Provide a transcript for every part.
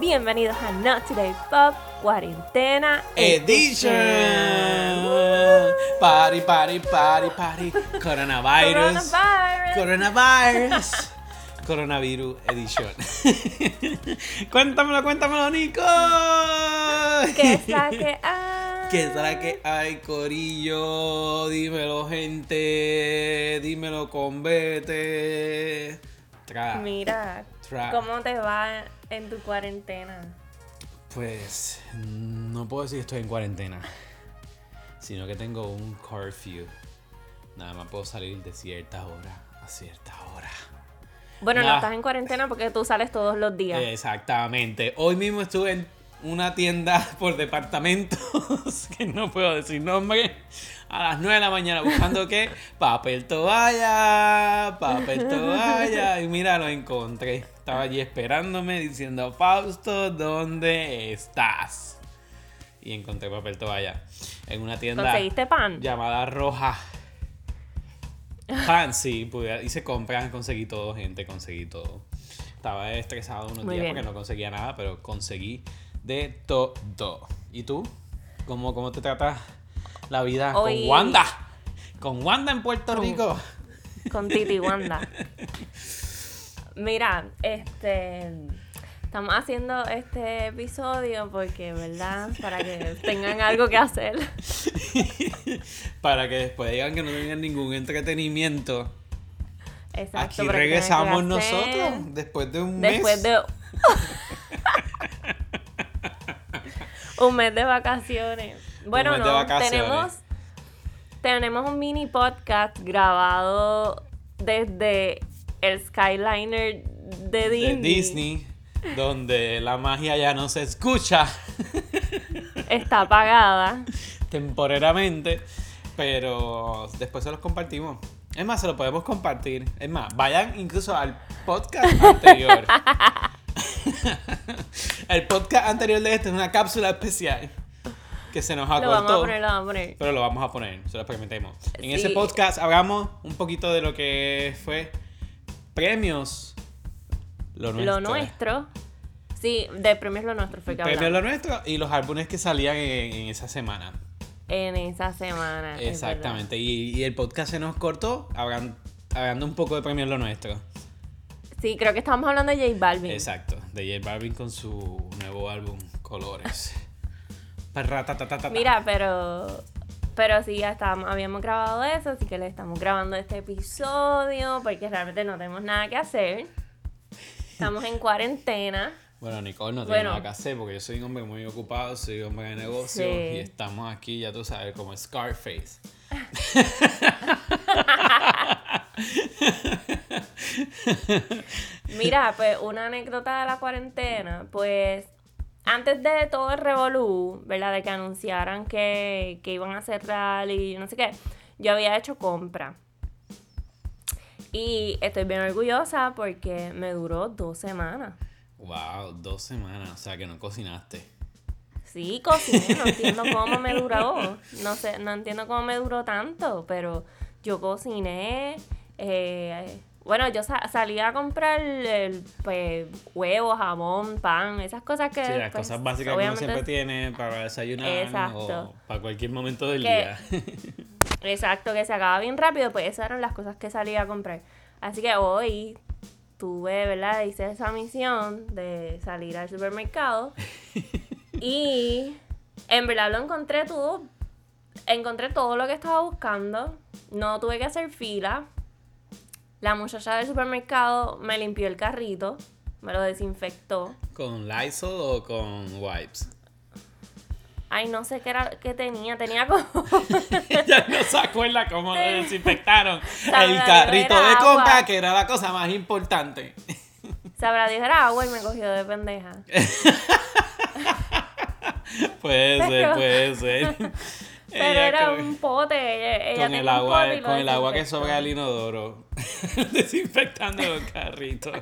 Bienvenidos a Not Today Pop Cuarentena Edition. Party, party, party, party. Coronavirus. Coronavirus. Coronavirus. Coronavirus Edition. cuéntamelo, cuéntamelo, Nico. ¿Qué es la que hay? ¿Qué será que hay, Corillo? Dímelo, gente. Dímelo con vete. Tra, Mira, ¿cómo te va en tu cuarentena? Pues no puedo decir que estoy en cuarentena, sino que tengo un curfew. Nada más puedo salir de cierta hora a cierta hora. Bueno, no estás en cuarentena porque tú sales todos los días. Exactamente. Hoy mismo estuve en una tienda por departamentos, que no puedo decir nombre, a las 9 de la mañana buscando qué, papel toalla, papel toalla. Y mira, lo encontré. Estaba allí esperándome diciendo, Fausto, ¿dónde estás? Y encontré papel toalla en una tienda ¿Conseguiste pan? llamada Roja. Pan, sí, pude- hice compras, conseguí todo, gente, conseguí todo. Estaba estresado unos Muy días bien. porque no conseguía nada, pero conseguí de todo. ¿Y tú? ¿Cómo, cómo te trata la vida Hoy- con Wanda? Con Wanda en Puerto Con- Rico. con Titi Wanda. Mira, este estamos haciendo este episodio porque, ¿verdad? Para que tengan algo que hacer. Para que después digan que no tenían ningún entretenimiento. Exacto. Aquí regresamos tengan nosotros después de un mes. Después de un mes de vacaciones. Bueno, no, tenemos tenemos un mini podcast grabado desde el Skyliner de de Disney. Disney, donde la magia ya no se escucha. Está apagada. temporariamente, pero después se los compartimos. Es más, se lo podemos compartir. Es más, vayan incluso al podcast anterior. El podcast anterior de este es una cápsula especial que se nos Lo vamos a acortó. poner, lo vamos a poner. Pero lo vamos a poner, se lo prometemos. En Sí. ese podcast hablamos un poquito de lo que fue premios. Lo nuestro. Lo nuestro. Sí, de premios lo nuestro fue que Premios hablamos lo nuestro y los álbumes que salían en, en esa semana. en esa semana. es. Exactamente. Y, y el podcast se nos cortó hablan- hablando un poco de premios lo nuestro. Sí, creo que estábamos hablando de J Balvin. Exacto. De J Balvin con su nuevo álbum Colores. Mira, pero pero sí, ya estábamos, habíamos grabado eso, así que le estamos grabando este episodio porque realmente no tenemos nada que hacer. Estamos en cuarentena. Bueno, Nicole no tiene Bueno. nada que hacer porque yo soy un hombre muy ocupado, soy un hombre de negocio Sí. y estamos aquí, ya tú sabes, como Scarface. Mira, pues una anécdota de la cuarentena, pues antes de todo el revolú, ¿verdad? De que anunciaran que, que iban a cerrar y no sé qué, yo había hecho compra. Y estoy bien orgullosa porque me duró dos semanas. Wow, dos semanas, o sea que no cocinaste. Sí, cociné, no entiendo cómo me duró. No sé, no entiendo cómo me duró tanto, pero yo cociné. eh, bueno, yo sa- salí a comprar el, pues, huevos, jamón, pan, esas cosas que. Sí, las pues, cosas básicas que uno siempre tiene para desayunar Exacto. o para cualquier momento del Que- día. Exacto, que se acaba bien rápido, pues esas eran las cosas que salí a comprar. Así que hoy tuve, ¿verdad? Hice esa misión de salir al supermercado y en verdad lo encontré todo, encontré todo lo que estaba buscando, no tuve que hacer fila. La muchacha del supermercado me limpió el carrito, me lo desinfectó. ¿Con Lysol o con wipes? Ay, no sé qué era qué tenía, tenía como ya no se acuerda cómo lo desinfectaron el carrito de compra, agua. que era la cosa más importante. sabrá Dios era agua y me cogió de pendeja. puede ser, puede ser. Pero Ella era un pote, ella, ella con el un agua, pote con el agua que sobra del inodoro, desinfectando los carritos.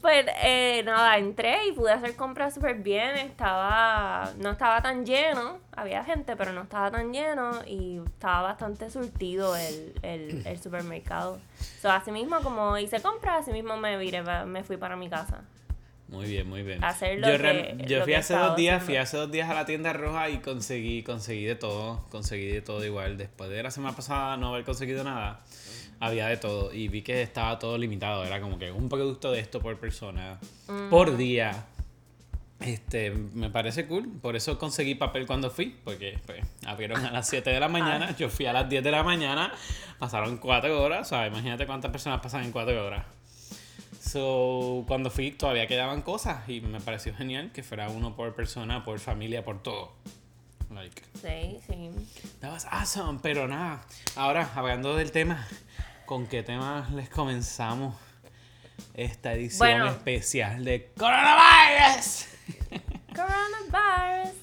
Pues eh, nada, entré y pude hacer compras súper bien. Estaba, no estaba tan lleno, había gente, pero no estaba tan lleno y estaba bastante surtido el, el, el supermercado. So, así mismo, como hice compras, así mismo me, viré me fui para mi casa. Muy bien, muy bien. Hacer lo yo que- yo lo fui que hace dos días, haciendo. fui hace dos días a la tienda roja y conseguí, conseguí de todo, conseguí de todo igual. Después de la semana pasada no haber conseguido nada, había de todo y vi que estaba todo limitado. Era como que un producto de esto por persona, Mm. por día. Este, me parece cool. Por eso conseguí papel cuando fui, porque pues, abrieron a las 7 de la mañana, yo fui a las 10 de la mañana, pasaron 4 horas, o sea, imagínate cuántas personas pasan en 4 horas. So, cuando fui todavía quedaban cosas y me pareció genial que fuera uno por persona, por familia, por todo. Like, Sí, sí. that was awesome, pero nada. Ahora, hablando del tema, ¿con qué tema les comenzamos esta edición Bueno. especial de Coronavirus? Coronavirus.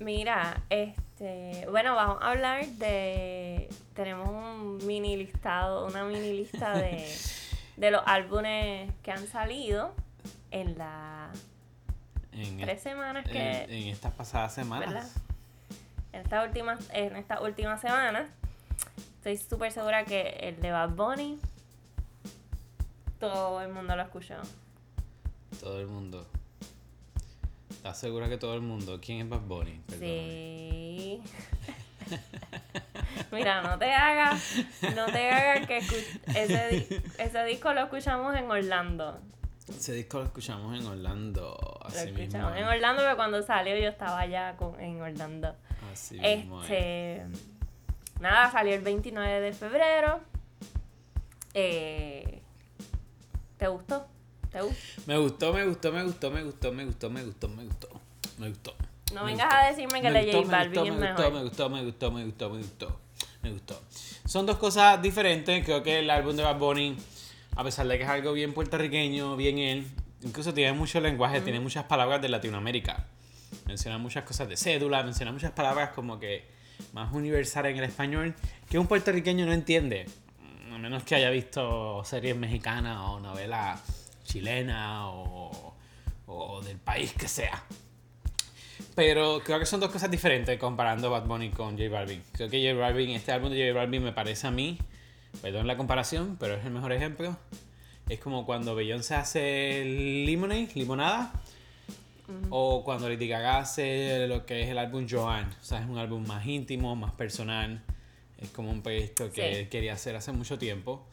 Mira, este, bueno, vamos a hablar de, tenemos un mini listado, una mini lista de, de los álbumes que han salido en las En, tres semanas en- que, en estas pasadas semanas. ¿verdad? En estas últimas, en esta última semana, estoy súper segura que el de Bad Bunny, todo el mundo lo ha escuchado. Todo el mundo. ¿Estás segura que todo el mundo? ¿Quién es Bad Bunny? Perdóname. Sí. Mira, no te hagas, no te hagas que ese, ese disco lo escuchamos en Orlando. Ese disco lo escuchamos en Orlando. Lo Así mismo. escuchamos en. Orlando, pero cuando salió yo estaba allá con- en Orlando. Así mismo. Este, nada, salió el 29 de febrero. Eh, ¿Te gustó? ¿Te gustó? Me gustó, me gustó, me gustó, me gustó, me gustó, me gustó, me gustó. Me gustó. No Me vengas gustó. a decirme que Me gustó, J me Balvin gustó, es me gustó, me gustó, me gustó, me gustó, me gustó. Me gustó. Son dos cosas diferentes. Creo que el álbum de Bad Bunny, a pesar de que es algo bien puertorriqueño, bien él, incluso tiene mucho lenguaje, tiene muchas palabras de Latinoamérica. Menciona muchas cosas de cédula, menciona muchas palabras como que más universales en el español que un puertorriqueño no entiende. A menos que haya visto series mexicanas o novelas chilenas o, o del país que sea. Pero creo que son dos cosas diferentes comparando Bad Bunny con J Balvin. Creo que J Balvin, este álbum de J Balvin me parece a mí, perdón la comparación, pero es el mejor ejemplo. Es como cuando Beyoncé hace Lemonade, limonada, o cuando Lady Gaga hace lo que es el álbum Joanne. O sea, es un álbum más íntimo, más personal. Es como un proyecto que Sí. él quería hacer hace mucho tiempo.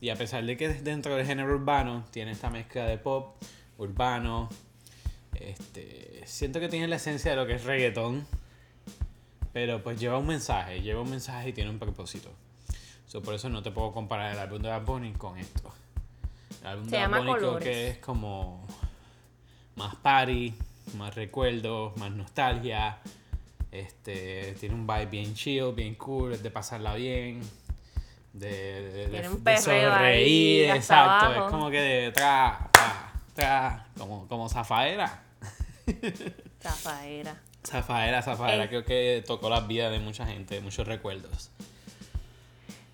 Y a pesar de que dentro del género urbano tiene esta mezcla de pop, urbano, este, siento que tiene la esencia de lo que es reggaetón, pero pues lleva un mensaje, lleva un mensaje y tiene un propósito. So, por eso no te puedo comparar el álbum de Bad Bunny con esto. El álbum Se de Bad llama Bunny creo que es como más party, más recuerdos, más nostalgia. Este, tiene un vibe bien chill, bien cool, es de pasarla bien. De, de, de- Tiene de un perreo ahí sonreír, exacto. abajo. Es como que de tra, tra, tra, como, como zafaera. Zafaera. Zafaera, zafaera, Eh. creo que tocó la vida de mucha gente, muchos recuerdos.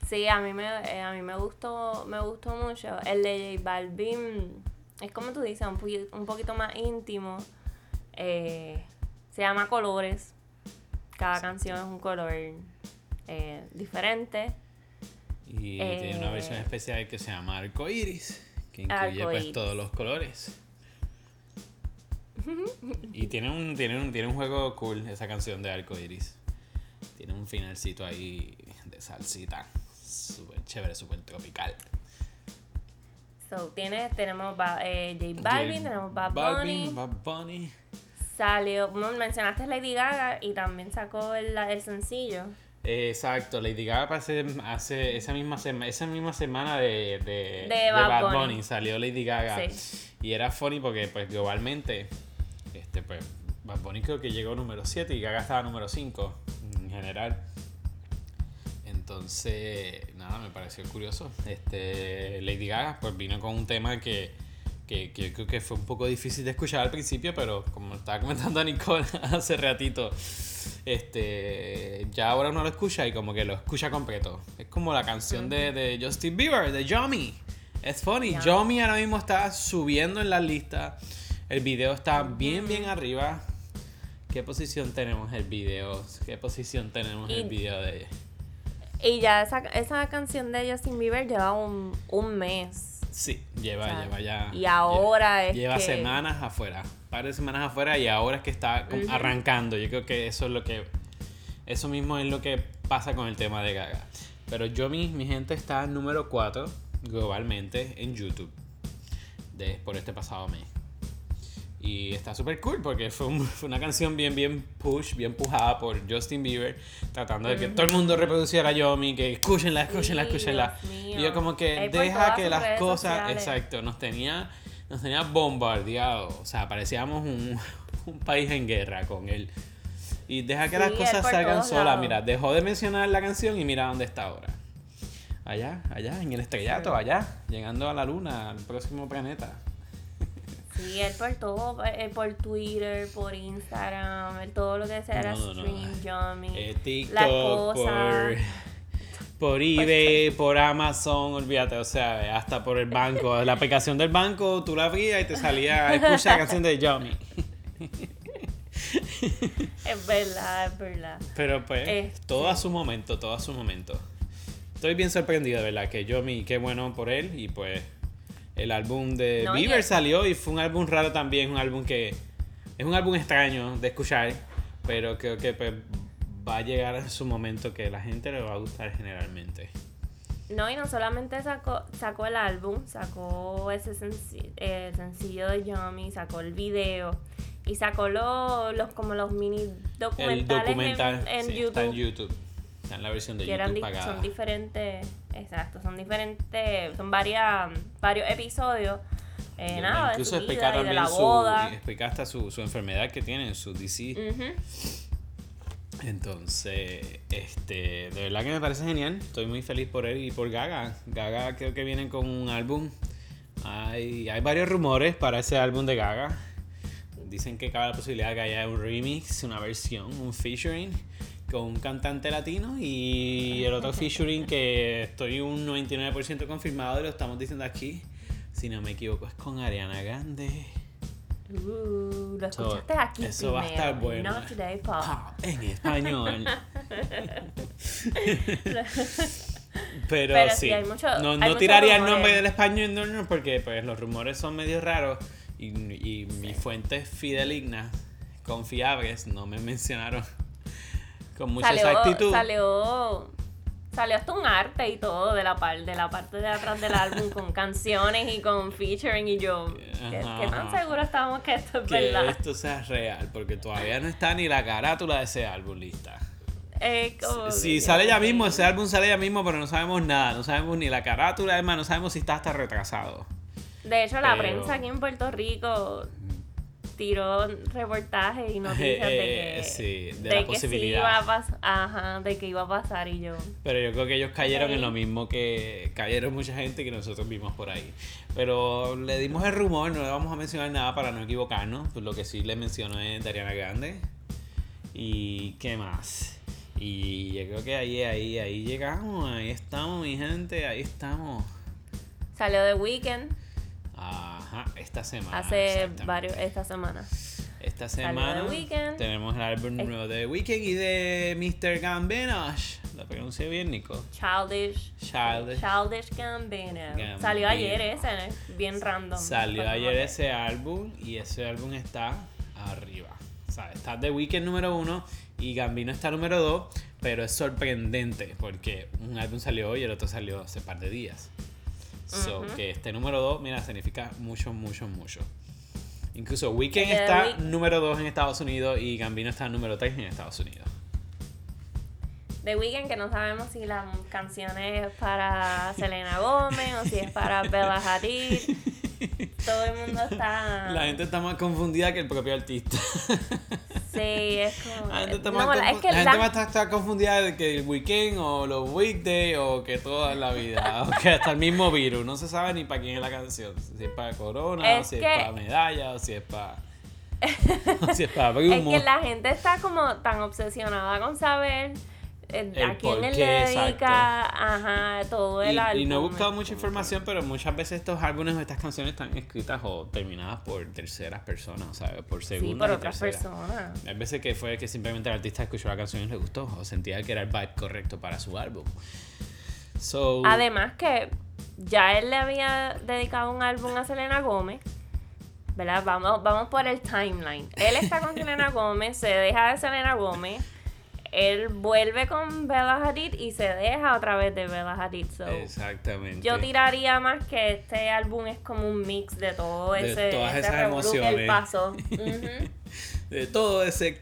Sí, a mí me, eh, a mí me gustó, me gustó mucho. El de J Balvin es como tú dices, un, poqui- un poquito más íntimo. Eh, se llama Colores. Cada canción es un color eh, diferente. Y tiene una versión especial que se llama Arco Iris, que incluye pues todos los colores. y tiene un, tiene un, tiene un juego cool esa canción de Arco Iris. Tiene un finalcito ahí de salsita. Súper chévere, súper tropical. So, tiene, tenemos eh, J Balvin, J tenemos Bad Balvin, Bunny. Bad Bunny. Salió, mencionaste Lady Gaga y también sacó el, el sencillo. Exacto, Lady Gaga hace, hace esa, misma sema- esa misma semana de, de, De de Bad Bad Bunny. Bunny salió Lady Gaga. Sí. Y era funny porque pues globalmente, este pues Bad Bunny creo que llegó número 7 y Gaga estaba número 5 en general. Entonces, nada, me pareció curioso. Este, Lady Gaga pues vino con un tema que, que, que yo creo que fue un poco difícil de escuchar al principio, pero como estaba comentando a Nicole hace ratito, este, ya ahora uno lo escucha y como que lo escucha completo. Es como la canción de, de Justin Bieber, de Yomi. Es funny. Yomi ahora mismo está subiendo en la lista. El video está bien, bien arriba. ¿Qué posición tenemos el video? ¿Qué posición tenemos el Y- video de Y ya esa, esa canción de Justin Bieber lleva un, un mes Sí, lleva, O sea, lleva ya. y ahora lleva, es Lleva que- semanas afuera. Un par de semanas afuera y ahora es que está como Ujú. arrancando. Yo creo que eso es lo que. Eso mismo es lo que pasa con el tema de Gaga. Pero yo, mi, mi gente, está número 4 globalmente en YouTube de, por este pasado mes. Y está súper cool porque fue, un- fue una canción bien, bien push, bien pujada por Justin Bieber, tratando de que todo el mundo reproduciera a Yomi, que escúchenla, escúchenla, escúchenla. Y yo como que deja que las cosas, sociales. exacto, nos tenía, nos tenía bombardeado. O sea, parecíamos un, un país en guerra con él. Y deja que Sí, las cosas salgan solas. lados. Mira, dejó de mencionar la canción y mira dónde está ahora. Allá, allá, en el estrellato, allá, llegando a la luna, al próximo planeta. Sí, él por todo, él por Twitter, por Instagram, él todo lo que sea era No, stream, Yummy. Eh, TikTok, por, por eBay, por Amazon, olvídate, o sea, hasta por el banco. La aplicación del banco, tú la abrías y te salía, escucha la canción de Yomi. Es verdad, es verdad. Pero pues, Este. todo a su momento, todo a su momento. Estoy bien sorprendido, de verdad, que Yomi, qué bueno por él. Y pues, el álbum de No, Bieber el- salió y fue un álbum raro también, un álbum que es un álbum extraño de escuchar, pero creo que pues, va a llegar a su momento que la gente le va a gustar generalmente. No, y no solamente sacó, sacó el álbum, sacó ese eh, sencillo de Yummy, sacó el video y sacó lo- los como los mini El documentales documental en, en sí, YouTube. está en YouTube. Está en la versión de que eran YouTube di- pagada. son diferentes, exacto, son diferentes, son varias, varios episodios, eh, nada, de Incluso su vida y de la su, boda. explica hasta su, su enfermedad que tiene, su DC. Ujú. Entonces, este, de verdad que me parece genial. Estoy muy feliz por él y por Gaga. Gaga creo que vienen con un álbum. Hay, hay varios rumores para ese álbum de Gaga. Dicen que cabe la posibilidad de que haya un remix, una versión, un featuring con un cantante latino y el otro featuring que estoy un 99% confirmado y lo estamos diciendo aquí. Si no me equivoco, es con Ariana Grande. Uh, lo So, escuchaste aquí eso va a primero, estar bueno. Not Today Pop. Pop en español. Pero, Pero sí, hay mucho- no, hay no tiraría el nombre del español no, no, porque pues los rumores son medio raros y, y mis fuentes fidelignas, confiables, no me mencionaron con mucha salió, exactitud. salió salió hasta un arte y todo de la parte de la parte de atrás del álbum con canciones y con featuring y yo ¿qué, tan ajá. seguros estamos que esto es que verdad? esto sea real, porque todavía no está ni la carátula de ese álbum lista. Eh, Si que- sale ya mismo, ese álbum sale ya mismo, pero no sabemos nada, no sabemos ni la carátula, además no sabemos si está hasta retrasado. De hecho, la Pero- prensa aquí en Puerto Rico tiró reportajes y noticias de Eh, que, sí, de la que sí posibilidad. iba a pasar, ajá, de que iba a pasar y yo. Pero yo creo que ellos cayeron Ok. en lo mismo que cayeron mucha gente que nosotros vimos por ahí. Pero le dimos el rumor, no le vamos a mencionar nada para no equivocarnos. Pues lo que sí le menciono es Dariana Grande. ¿Y qué más? Y yo creo que ahí, ahí, ahí llegamos, ahí estamos, mi gente, ahí estamos. Salió de Weekend Ajá, esta semana. hace varios esta semana. Esta semana The Weeknd. tenemos el álbum nuevo de Weekend y de Mr. Gambinosh. Lo pronuncié bien, Nico. Childish. Childish. Childish Gambino. Gambino. Salió ayer ese, ¿eh? bien random. Salió ayer ese álbum y ese álbum está arriba. O sea, está The Weeknd número uno y Gambino está número dos, pero es sorprendente porque un álbum salió hoy y el otro salió hace par de días. So, Ujú. que este número dos, mira, significa mucho, mucho, mucho. Incluso Weekend está Week- número dos en Estados Unidos y Gambino está número tres en Estados Unidos. The Weeknd, que no sabemos si la canción es para Selena Gómez o si es para Bella Hadid. Todo el mundo está. La gente está más confundida que el propio artista. Sí, es como. La gente está no, más, es que la gente la- confundida que el weekend o los weekdays o que toda la vida. o que hasta el mismo virus. No se sabe ni para quién es la canción. Si es para Corona, o Es si que- es para Medalla, o si es para. o si es para Es Brumo. que la gente está como tan obsesionada con saber El a quién por le dedica ajá, todo el Y, álbum. y no he buscado mucha información, pero muchas veces estos álbumes o estas canciones están escritas o terminadas por terceras personas, ¿sabes? Por Sí, segundas por y otras personas. Hay veces que fue que simplemente el artista escuchó la canción y le gustó o sentía que era el vibe correcto para su álbum. So, Además que ya él le había dedicado un álbum a Selena Gómez. ¿Verdad? Vamos, vamos por el timeline. Él está con Selena Gómez, se deja de Selena Gómez. Él vuelve con Bella Hadid y se deja otra vez de Bella Hadid. So, Exactamente. yo tiraría más que este álbum es como un mix de todo De ese, todas ese esas que emociones. pasó. Ujú. De todo ese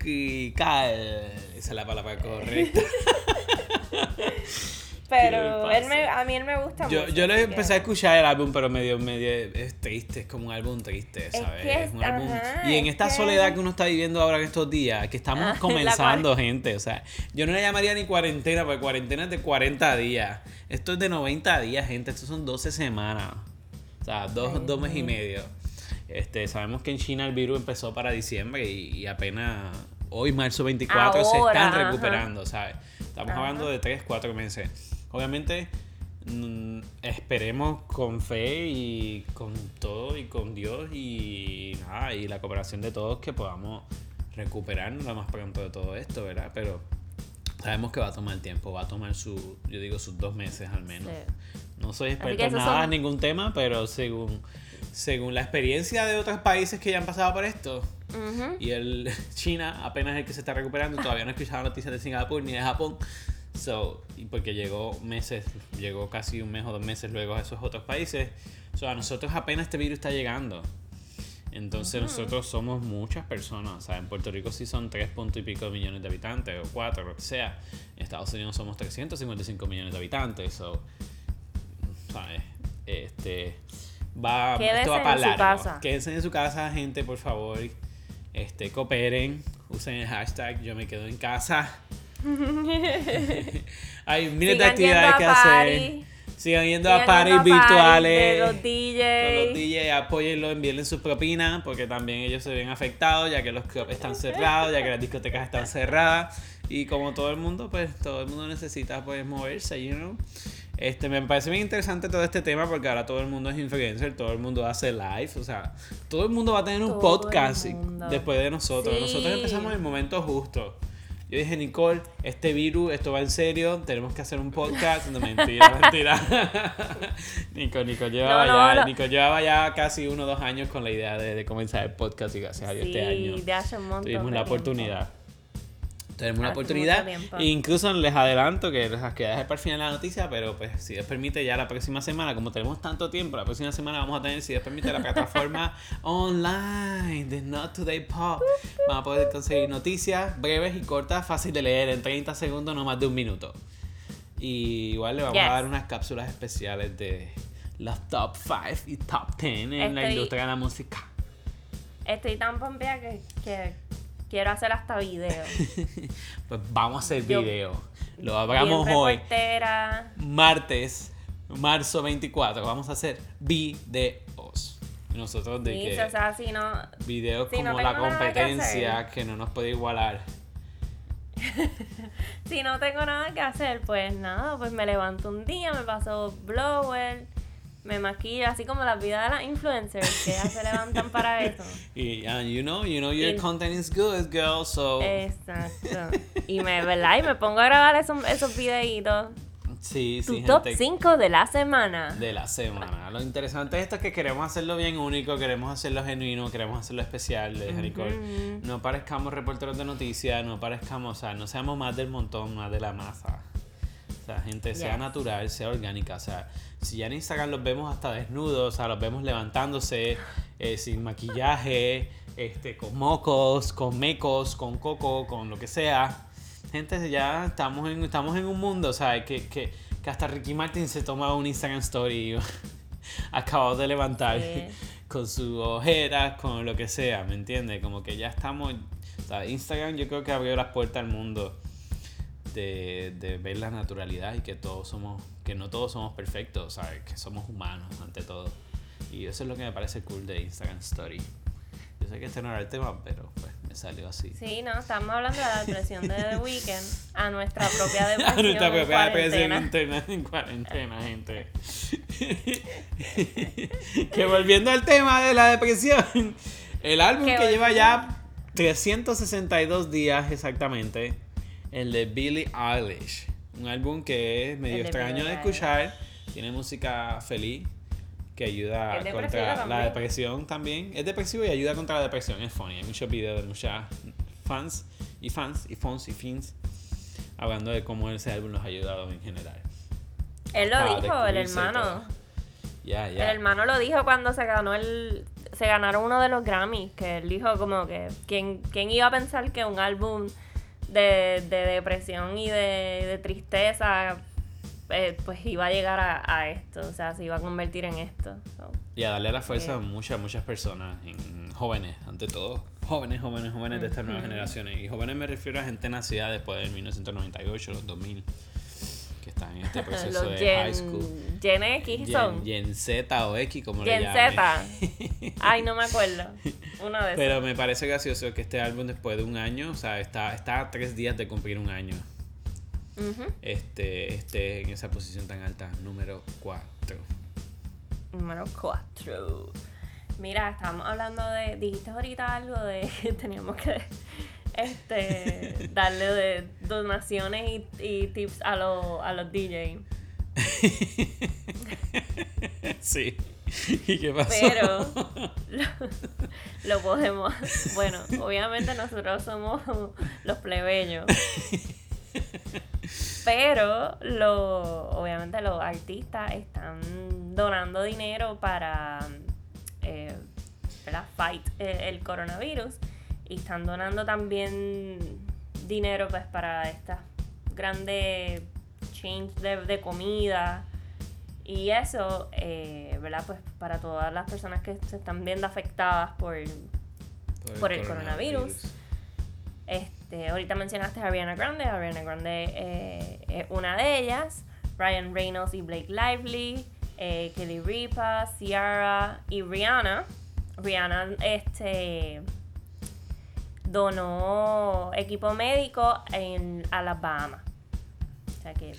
cal. Esa es la palabra correcta. Pero ¿Qué él me, a mí él me gusta Yo, mucho. yo así empecé a escuchar el álbum, pero medio, medio es triste, es como un álbum triste, Es ¿sabes? que es- un álbum. y en es esta que- soledad que uno está viviendo ahora en estos días, que estamos Ah, comenzando, gente, o sea, yo no le llamaría ni cuarentena, porque cuarentena es de 40 días. Esto es de 90 días, gente, estos son 12 semanas. O sea, dos, dos meses y medio. Este, sabemos que en China el virus empezó para diciembre y, y apenas hoy, marzo 24, se están ajá. recuperando, ¿sabes? Estamos Ajá. hablando de 3, 4 meses. Obviamente, mm, esperemos con fe y con todo y con Dios y nada, y la cooperación de todos que podamos recuperarnos lo más pronto de todo esto, ¿verdad? Pero sabemos que va a tomar tiempo, va a tomar su, yo digo, sus dos meses al menos. Sí. No soy experto en nada son- en ningún tema, pero según, según la experiencia de otros países que ya han pasado por esto, Ujú. y el China apenas es el que se está recuperando, todavía no he escuchado noticias de Singapur ni de Japón. So, porque llegó meses, llegó casi un mes o dos meses luego a esos otros países. So, a nosotros apenas este virus está llegando. Entonces nosotros somos muchas personas. O sea, en Puerto Rico sí son 3 punto y pico de millones de habitantes, o 4, lo que sea. En Estados Unidos somos 355 millones de habitantes. So, ¿sabes? Este, va, Quédese esto va para en su largo. casa. Quédense en su casa, gente, por favor. Este, cooperen, usen el hashtag yo me quedo en casa. Hay miles de actividades que hacer. party. Sigan yendo Sigan a parties party virtuales. de los DJs. DJ, apóyenlo, envíenle sus propinas, porque también ellos se ven afectados, ya que los clubs están cerrados, ya que las discotecas están cerradas. Y como todo el mundo, pues todo el mundo necesita pues moverse, you know. Este, me parece bien interesante todo este tema porque ahora todo el mundo es influencer, todo el mundo hace live, o sea, todo el mundo va a tener un Todo el podcast después de nosotros. Sí. Nosotros empezamos en el momento justo. Yo dije, Nicole, este virus, esto va en serio, tenemos que hacer un podcast. No, mentira, mentira. Nico, Nico llevaba, No, no, ya, no. Nico llevaba ya casi uno o dos años con la idea de, de comenzar el podcast y gracias a Dios este año Sí, de hace un montón tuvimos la oportunidad. Tenemos la Hace oportunidad. E incluso les adelanto que les queda para el final la noticia, pero pues si Dios permite ya la próxima semana, como tenemos tanto tiempo, la próxima semana vamos a tener, si Dios permite, la plataforma online de Not Today Pop. Van a poder conseguir noticias breves y cortas, fácil de leer en 30 segundos, no más de un minuto. Y igual le vamos Yes. a dar unas cápsulas especiales de los top 5 y top 10 en la Estoy- industria de la música. Estoy tan pompeada que, que quiero hacer hasta video. Pues vamos a hacer Yo- video. Lo hablamos Bien hoy. reportera. martes, marzo 24, vamos a hacer videos. Nosotros de Sí, que o sea, si no, videos si no como la nada que competencia hacer. que, no nos puede igualar. si no tengo nada que hacer, pues nada, pues me levanto un día, me paso blower, me maquillo, así como las vidas de las influencers que ya se levantan para eso. Y and you know, you know your Y- content is good, girl, so Exacto. Y me, ¿verdad? Y me pongo a grabar esos, esos videitos. sí, Tu sí, top gente 5 de la semana. de la semana. Lo interesante de esto es que queremos hacerlo bien único, queremos hacerlo genuino, queremos hacerlo especial, a Nicole. No parezcamos reporteros de noticias, no parezcamos, o sea, no seamos más del montón, más de la masa. Gente, sea Yes. natural, sea orgánica. O sea, si ya en Instagram los vemos hasta desnudos, o sea, los vemos levantándose eh, sin maquillaje, este, con mocos, con mecos, con coco, con lo que sea. Gente, ya estamos en, estamos en un mundo, o sea, que, que, que hasta Ricky Martin se toma un Instagram story acabado de levantar Sí. con sus ojeras, con lo que sea, ¿me entiendes? Como que ya estamos, o sea, Instagram yo creo que abrió las puertas al mundo de, de ver la naturalidad y que todos somos, que no todos somos perfectos, ¿sabes? Que somos humanos ante todo. Y eso es lo que me parece cool de Instagram Story. Yo sé que este no era el tema, pero pues me salió así. Sí, no, estamos hablando de la depresión de The Weeknd a nuestra propia depresión. A nuestra en propia depresión interna en cuarentena, gente. que volviendo al tema de la depresión, el álbum Que que lleva ya 362 días exactamente, el de Billie Eilish. Un álbum que es medio El extraño de escuchar, Tiene música feliz que ayuda contra la depresión también. Es depresivo y ayuda contra la depresión. Es funny. Hay muchos videos de muchas fans y fans y fans y fins hablando de cómo ese álbum los ha ayudado en general. Él lo Ah, dijo, el hermano. El hermano lo dijo cuando se ganó el. Se ganaron uno de los Grammys. Que él dijo como que. ¿Quién, quién iba a pensar que un álbum de, de depresión y de, de tristeza. eh, pues iba a llegar a, a esto. O sea, se iba a convertir en esto. So, Y a darle la fuerza a muchas, muchas personas, en- jóvenes, ante todo. Jóvenes, jóvenes, jóvenes de estas nuevas generaciones. Y jóvenes me refiero a gente nacida después del 1998, los 2000, que están en este proceso los de Gen, high school. Gen X son. Gen, Gen Z o X, como le Gen. Z. Ay, no me acuerdo. Uno de esos. Pero me parece gracioso que este álbum después de un año, o sea, está, está a tres días de cumplir un año. Ujú. Este, este en esa posición tan alta, número 4. Número 4. Mira, estábamos hablando de. Dijiste ahorita algo de que teníamos que este, darle de donaciones y, y tips a, los a los DJs. sí. ¿Y qué pasó? Pero lo, lo podemos. Bueno, obviamente nosotros somos los plebeyos. Pero lo, obviamente los artistas están donando dinero para eh, fight el coronavirus y están donando también dinero pues para estas grandes change de, de comida y eso, eh, ¿verdad? Pues para todas las personas que se están viendo afectadas por, por el coronavirus. Este, ahorita mencionaste a Ariana Grande. Ariana Grande eh, es una de ellas. Ryan Reynolds y Blake Lively. eh, Kelly Ripa, Ciara y Rihanna. Rihanna este, donó equipo médico en Alabama. O sea que,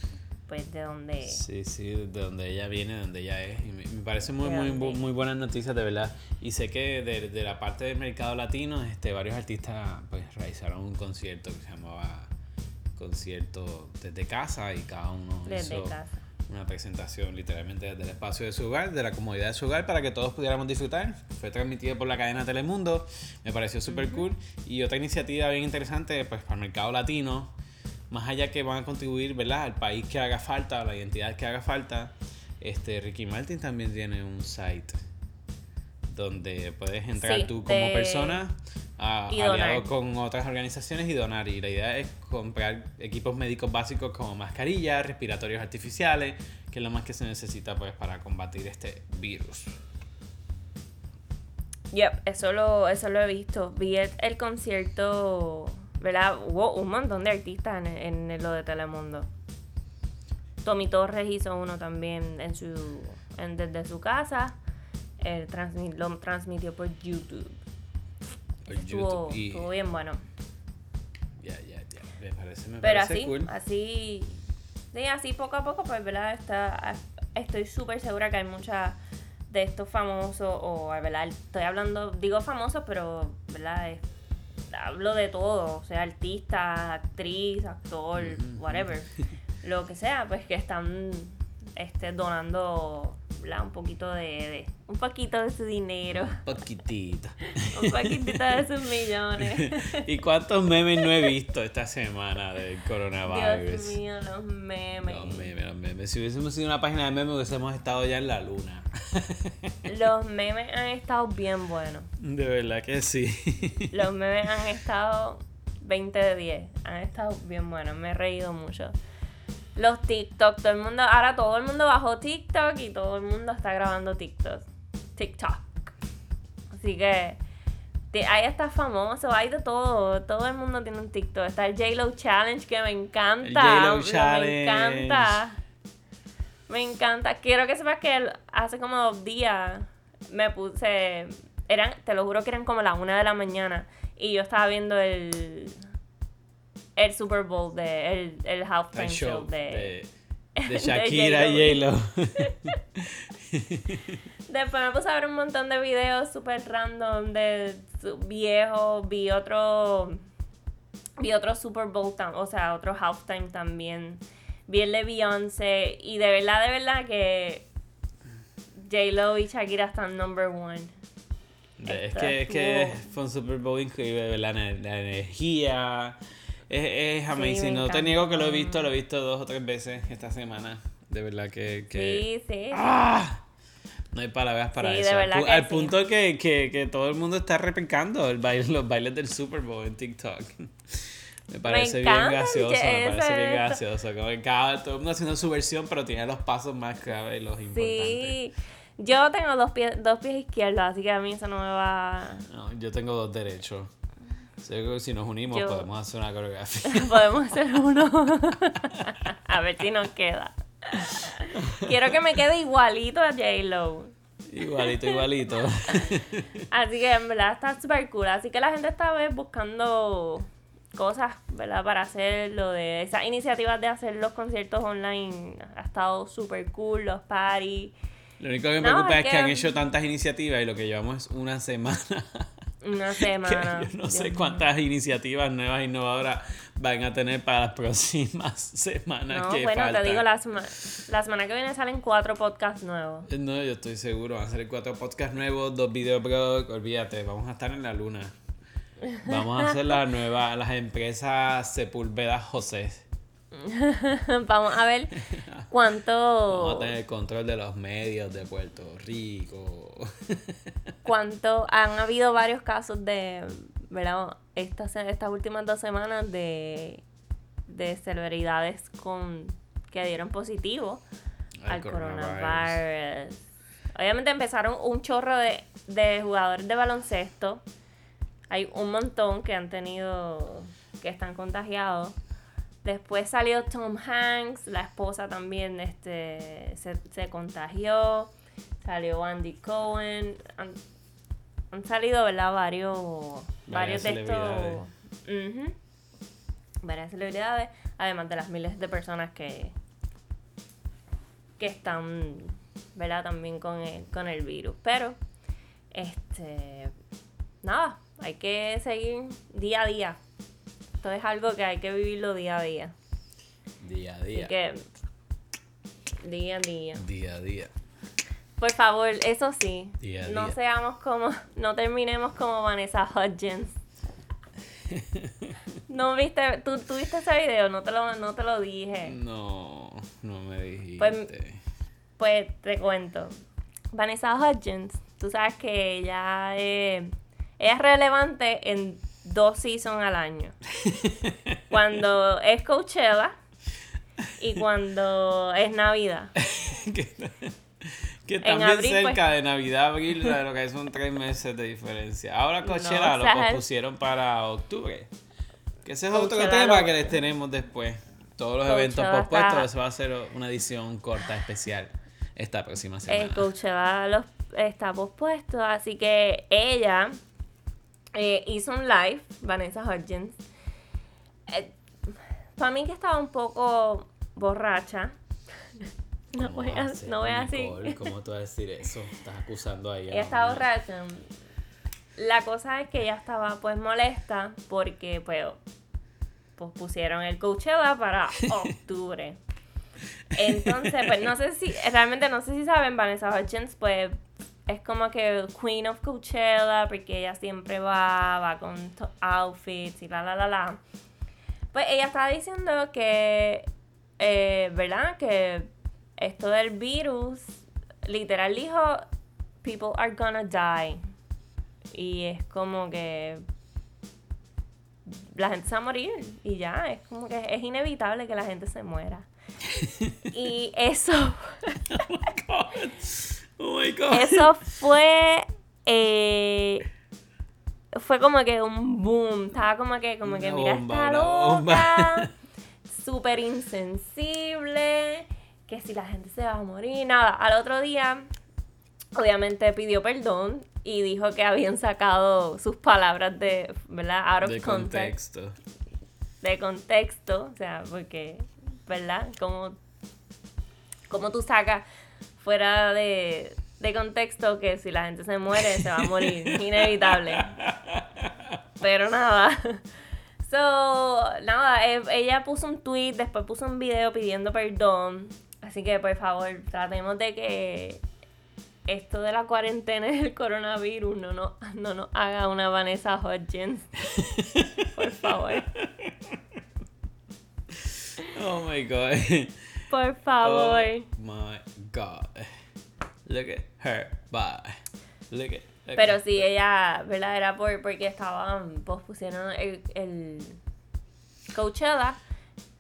pues, de donde... Sí, sí, de donde ella viene, de donde ella es. Y me, me parece muy, muy, muy buenas noticias, de verdad. Y sé que de, de la parte del mercado latino, este, varios artistas pues realizaron un concierto que se llamaba Concierto desde casa y cada uno Desde hizo casa. Una presentación literalmente desde el espacio de su hogar, de la comodidad de su hogar, para que todos pudiéramos disfrutar. Fue transmitido por la cadena Telemundo, me pareció súper cool. Y otra iniciativa bien interesante, pues para el mercado latino, más allá que van a contribuir, ¿verdad? Al país que haga falta, a la identidad que haga falta, este Ricky Martin también tiene un site donde puedes entrar Sí, tú como de- persona a, aliado donar. con otras organizaciones y donar. Y la idea es comprar equipos médicos básicos como mascarillas, respiratorios artificiales, que es lo más que se necesita pues para combatir este virus. Yep, eso lo, eso lo he visto. Vi el, el concierto, ¿verdad? Hubo un montón de artistas en, en lo de Telemundo. Tommy Torres hizo uno también en su, en- desde su casa. Él transmi- lo transmitió por YouTube. Por Estuvo, YouTube. Y estuvo bien bueno. ya, ya, ya. Me parece, me Pero parece así, cool. así, sí, así poco a poco, pues, ¿verdad? Está, estoy súper segura que hay muchas de estos famosos, o, ¿verdad? Estoy hablando, digo famosos, pero, ¿verdad? Es- hablo de todo, o sea, artista, actriz, actor, whatever, lo que sea, pues que están este, donando, ¿verdad? Un poquito de, de- un poquito de su dinero, Poquitito. un poquitito de sus millones. ¿Y cuántos memes no he visto esta semana del Dios coronavirus? mío, los memes. Los memes, los memes. Si hubiésemos sido una página de memes, hubiésemos estado ya en la luna. Los memes han estado bien buenos. De verdad que sí. Los memes han estado 20 de 10. Han estado bien buenos. Me he reído mucho. Los TikTok, todo el mundo, ahora todo el mundo bajó TikTok y todo el mundo está grabando TikTok. TikTok. Así que ahí está famoso, hay de todo. Todo el mundo tiene un TikTok. Está el JLo Challenge que me encanta. El J.Lo Me Challenge. encanta. Me encanta. Quiero que sepas que hace como dos días me puse. Eran, te lo juro que eran como las una de la mañana. Y yo estaba viendo el. El Super Bowl de. El, el halftime show, show de. de, de de Shakira y J.Lo. Después me puse a ver un montón de videos super random de viejos. Vi otro. Vi otro Super Bowl, tam- o sea, otro halftime también. vi el de Beyoncé y de verdad, de verdad que J-Lo y Shakira están number one. Es Esto que, es que fue un Super Bowl increíble, la, la energía. Es, es amazing. me no te niego que lo he visto, lo he visto dos o tres veces esta semana. De verdad que. que... Sí, sí. ¡Ah! No hay palabras para Sí, de eso. verdad Al pu- que Al sí. punto que, que, que todo el mundo está replicando el baile, los bailes del Super Bowl en TikTok. Me parece bien encantan, gracioso, me parece bien gracioso. Como cada, todo el mundo haciendo su versión, pero tiene los pasos más clave y los importantes. Sí. Yo tengo dos pies, dos pies izquierdos, así que a mí eso no me va. No, yo tengo dos derechos. Que si nos unimos Yo- podemos hacer una coreografía. Podemos hacer uno. a ver si nos queda. Quiero que me quede igualito a J-Lo. igualito, igualito. Así que en verdad está súper cool. Así que la gente esta vez buscando cosas, ¿verdad? Para hacer lo de esas iniciativas de hacer los conciertos online. Ha estado súper cool, los parties. Lo único que me No, preocupa es es que han que- hecho tantas iniciativas y lo que llevamos es una semana. Una que semana. yo no sé Dios cuántas iniciativas nuevas innovadoras van a tener para las próximas semanas No, que bueno, faltan. te digo, la, sema- la semana que viene salen cuatro podcasts nuevos. No, yo estoy seguro. Van a salir cuatro podcasts nuevos, dos videoblogs. Olvídate, vamos a estar en la luna. Vamos a hacer la nueva, las empresas Sepúlveda José. Vamos a ver Vamos cuánto, a tener el control de los medios de Puerto Rico. cuánto han habido varios casos de, ¿verdad? Estas, estas últimas dos semanas de, de celebridades con que dieron positivo Al al coronavirus. coronavirus. Obviamente empezaron un chorro de, de jugadores de baloncesto. Hay un montón que han tenido, que están contagiados. Después salió Tom Hanks, la esposa también este, se, se contagió. Salió Andy Cohen. Han, han salido, ¿verdad? Varios, varios de estos. Varias celebridades. Además de las miles de personas que, que están, ¿verdad? También con el, con el virus. Pero, este, nada, hay que seguir día a día. Esto es algo que hay que vivirlo día a día. Día a Así día. que, día a día. Día a día. Por favor, eso sí, Día a no día. seamos como, no terminemos como Vanessa Hudgens. ¿No viste, tú, tú viste ese video? No te lo, no te lo dije. No, no me dijiste. Pues- Pues te cuento. Vanessa Hudgens, tú sabes que ella, eh, ella es relevante en dos seasons al año. Cuando es Coachella y cuando es Navidad. que, que también pues- cerca de Navidad, abril, lo que son tres meses de diferencia. Ahora Coachella o lo sea, pospusieron para octubre. Que ese es otro tema lo- que les tenemos después. Todos los Coachella eventos pospuestos, está- eso va a ser una edición corta especial esta próxima El semana. Coachella los, está pospuesto, así que ella eh, hizo un live, Vanessa Hudgens. para mí que estaba un poco borracha. No ¿Cómo voy a, haces, no voy a decir. ¿Cómo tú vas a decir eso? Estás acusando ahí a Ella la estaba borracha. La cosa es que ella estaba pues molesta porque pues, pues pusieron el Coachella para octubre. Entonces, pues no sé si, realmente no sé si saben, Vanessa Hudgens pues es como que Queen of Coachella porque ella siempre va, va con outfits y la la la la. Pues ella estaba diciendo que, eh, ¿verdad? Que esto del virus, literal dijo, people are gonna die. Y es como que la gente se va a morir y ya, es como que es inevitable que la gente se muera. y eso, Oh my god. eso fue, eh, fue como que un boom, estaba como que, como que mira, bomba. loca, súper insensible, que si la gente se va a morir, nada. Al otro día, obviamente pidió perdón y dijo que habían sacado sus palabras de, ¿verdad? Out of de context, contexto. de contexto, o sea, porque, ¿verdad? Como, como tú sacas fuera de, de contexto que si la gente se muere, se va a morir, inevitable. Pero nada, So, nada, eh, ella puso un tweet, después puso un video pidiendo perdón. Así que, por favor, tratemos de que esto de la cuarentena y el coronavirus no nos no, no haga una Vanessa Hodgins. por favor. Oh my god. Por favor. Oh my god. Look at her. Bye. Look at look Pero sí, ella, ¿verdad? Era por, porque estaban, pospusieron el, el Coachella.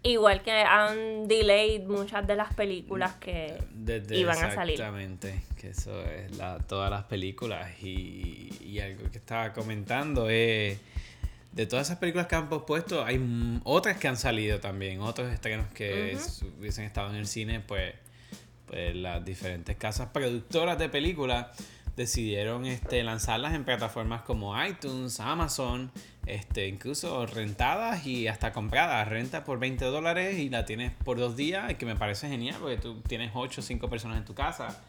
Igual que han delayed muchas de las películas que Desde- iban a salir. Exactamente, que eso es la, todas las películas y, y algo que estaba comentando es de todas esas películas que han pospuesto hay otras que han salido también, otros estrenos que hubiesen estado en el cine, pues, pues las diferentes casas productoras de películas decidieron este, lanzarlas en plataformas como iTunes, Amazon, este, incluso rentadas y hasta compradas. Renta por 20 dólares y la tienes por dos días, que me parece genial porque tú tienes 8 o 5 personas en tu casa.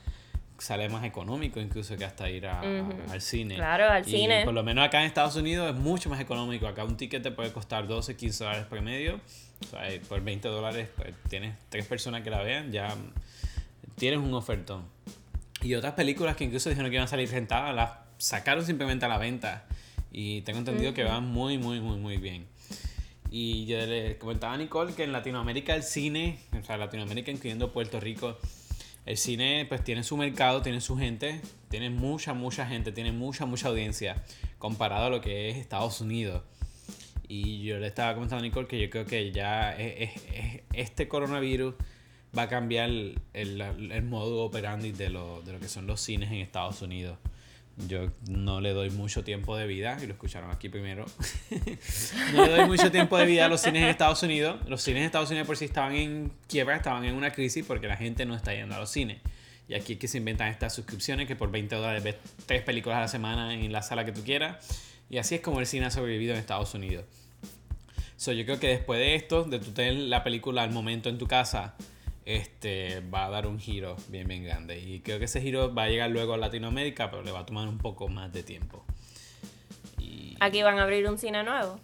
Sale más económico incluso que hasta ir a- Ujú. al cine. Claro, al Y cine. Por lo menos acá en Estados Unidos es mucho más económico. Acá un ticket te puede costar 12, 15 dólares por medio. O sea, eh, por 20 dólares pues, tienes tres personas que la vean, ya tienes un ofertón. Y otras películas que incluso dijeron que iban a salir rentadas, las sacaron simplemente a la venta. Y tengo entendido que van muy, muy, muy, muy bien. Y yo le comentaba a Nicole que en Latinoamérica el cine, o sea, Latinoamérica incluyendo Puerto Rico, el cine pues tiene su mercado, tiene su gente, tiene mucha, mucha gente, tiene mucha, mucha audiencia comparado a lo que es Estados Unidos. Y yo le estaba comentando a Nicole que yo creo que ya es- es- es- este coronavirus va a cambiar el, el, modo operandi de lo, de lo que son los cines en Estados Unidos. Yo no le doy mucho tiempo de vida, y lo escucharon aquí primero. no le doy mucho tiempo de vida a los cines en Estados Unidos. Los cines en Estados Unidos por si estaban en quiebra, estaban en una crisis porque la gente no está yendo a los cines. Y aquí es que se inventan estas suscripciones que por 20 dólares ves tres películas a la semana en la sala que tú quieras. Y así es como el cine ha sobrevivido en Estados Unidos. So, yo creo que después de esto, de tú tener la película al momento en tu casa, este va a dar un giro bien bien grande. Y creo que ese giro va a llegar luego a Latinoamérica, pero le va a tomar un poco más de tiempo. Y Aquí van a abrir un cine nuevo.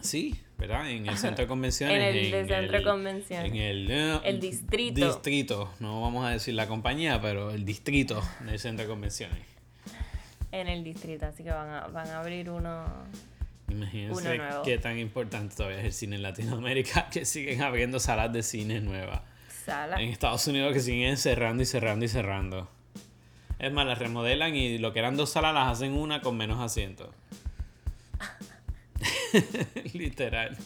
sí, ¿verdad? En el centro de convenciones. En el de centro de convenciones. En el, El distrito. Distrito. No vamos a decir la compañía, pero el distrito del centro de convenciones. En el distrito, así que van a, van a abrir uno. Imagínense Uno nuevo. qué tan importante todavía es el cine en Latinoamérica, que siguen abriendo salas de cine nuevas. Sala. En Estados Unidos que siguen cerrando y cerrando y cerrando. Es más, las remodelan y lo que eran dos salas las hacen una con menos asientos. Literal.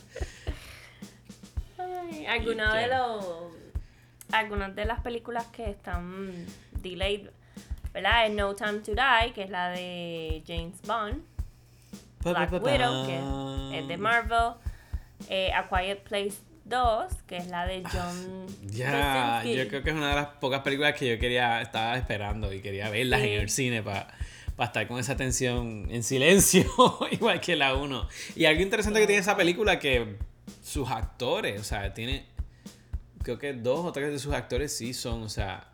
Ay, alguna de los algunas de las películas que están delayed, ¿verdad? Es No Time to Die, que es la de James Bond, Black Widow, que es de Marvel, eh, A Quiet Place 2, que es la de John Ya, Krasinski. yo creo que es una de las pocas películas que yo quería, estaba esperando y quería verlas Sí. en el cine para estar con esa tensión en silencio, igual que la 1. Y algo interesante que tiene esa película que sus actores, o sea, tiene, creo que dos o tres de sus actores sí son, o sea,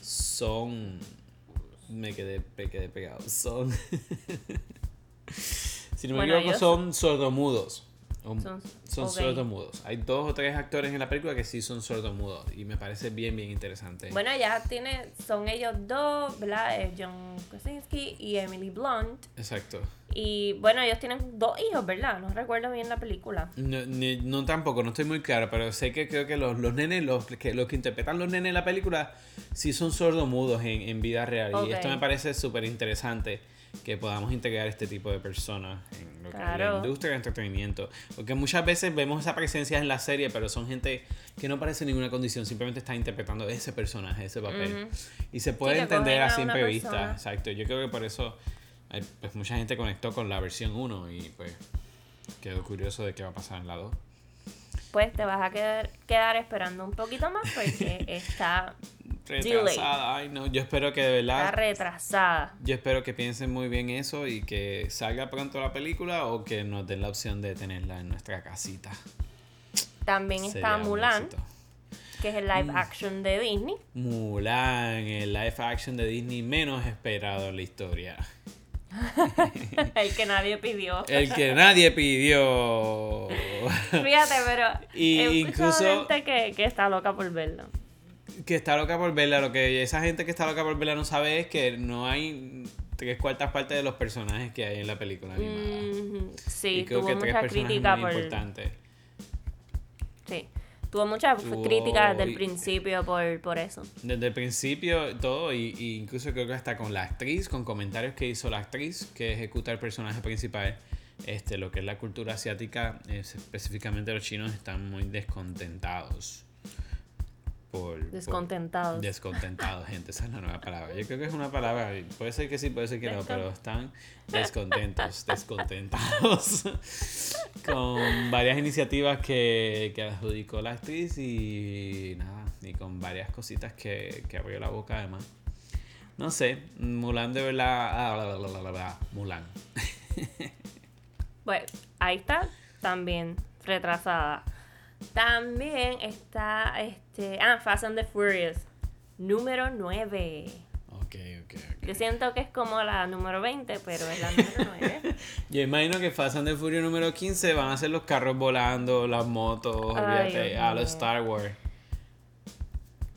son, me quedé, me quedé pegado, son, si no me Bueno, equivoco, son sordomudos. O- Son- son sordomudos. Hay dos o tres actores en la película que sí son sordomudos y me parece bien, bien interesante. Bueno, ya tiene, son ellos dos, ¿verdad? Eh, John Krasinski y Emily Blunt. Exacto. Y bueno, ellos tienen dos hijos, ¿verdad? No recuerdo bien la película. No, ni- no tampoco, no estoy muy claro, pero sé que creo que los, los nenes, los que, los que interpretan los nenes en la película, sí son sordomudos en, en vida real. Ok. Y esto me parece súper interesante que podamos integrar este tipo de personas en lo que es la industria del entretenimiento. Porque muchas veces vemos esa presencia en la serie, pero son gente que no parece ninguna condición, simplemente está interpretando ese personaje, ese papel. Y se puede entender a simple vista. persona. Exacto. Yo creo que por eso hay- pues, mucha gente conectó con la versión 1 y pues quedó curioso de qué va a pasar en la 2. Pues te vas a quedar, quedar esperando un poquito más porque está, Retrasada, ay no, yo espero que de está verdad, retrasada. yo espero que piensen muy bien eso y que salga pronto la película o que nos den la opción de tenerla en nuestra casita. También Sería está Mulan, que es el live Mm. action de Disney. Mulan, el live action de Disney menos esperado en la historia. el que nadie pidió. El que nadie pidió. Fíjate, pero Y he incluso- gente que, que está loca por verlo. Que está loca por verla. Lo que esa gente que está loca por verla no sabe es que no hay tres cuartas partes de los personajes que hay en la película animada. Sí, y creo tuvo que tres mucha crítica muy por. importantes. Sí. Tuvo mucha Tuvo- crítica desde el principio por, por eso. Desde el principio, todo, y, y incluso creo que hasta con la actriz, con comentarios que hizo la actriz que ejecuta el personaje principal, este, lo que es la cultura asiática, es- específicamente los chinos, están muy descontentados. Por, por- Descontentados. descontentados, gente, esa es la nueva palabra. Yo creo que es una palabra, puede ser que sí, puede ser que no, pero están descontentos, descontentados con varias iniciativas que, que adjudicó la actriz y nada, y con varias cositas que, que abrió la boca además. No sé, Mulan de verdad, ah, bla, bla, bla, Mulan. Bueno, ahí está también retrasada. También está este. Ah, Fast and the Furious. Número 9. Ok, ok, ok. Yo siento que es como la número 20, pero es la número 9. Yo imagino que Fast and the Furious número 15 van a ser los carros volando, las motos, Ay, a los. Star Wars.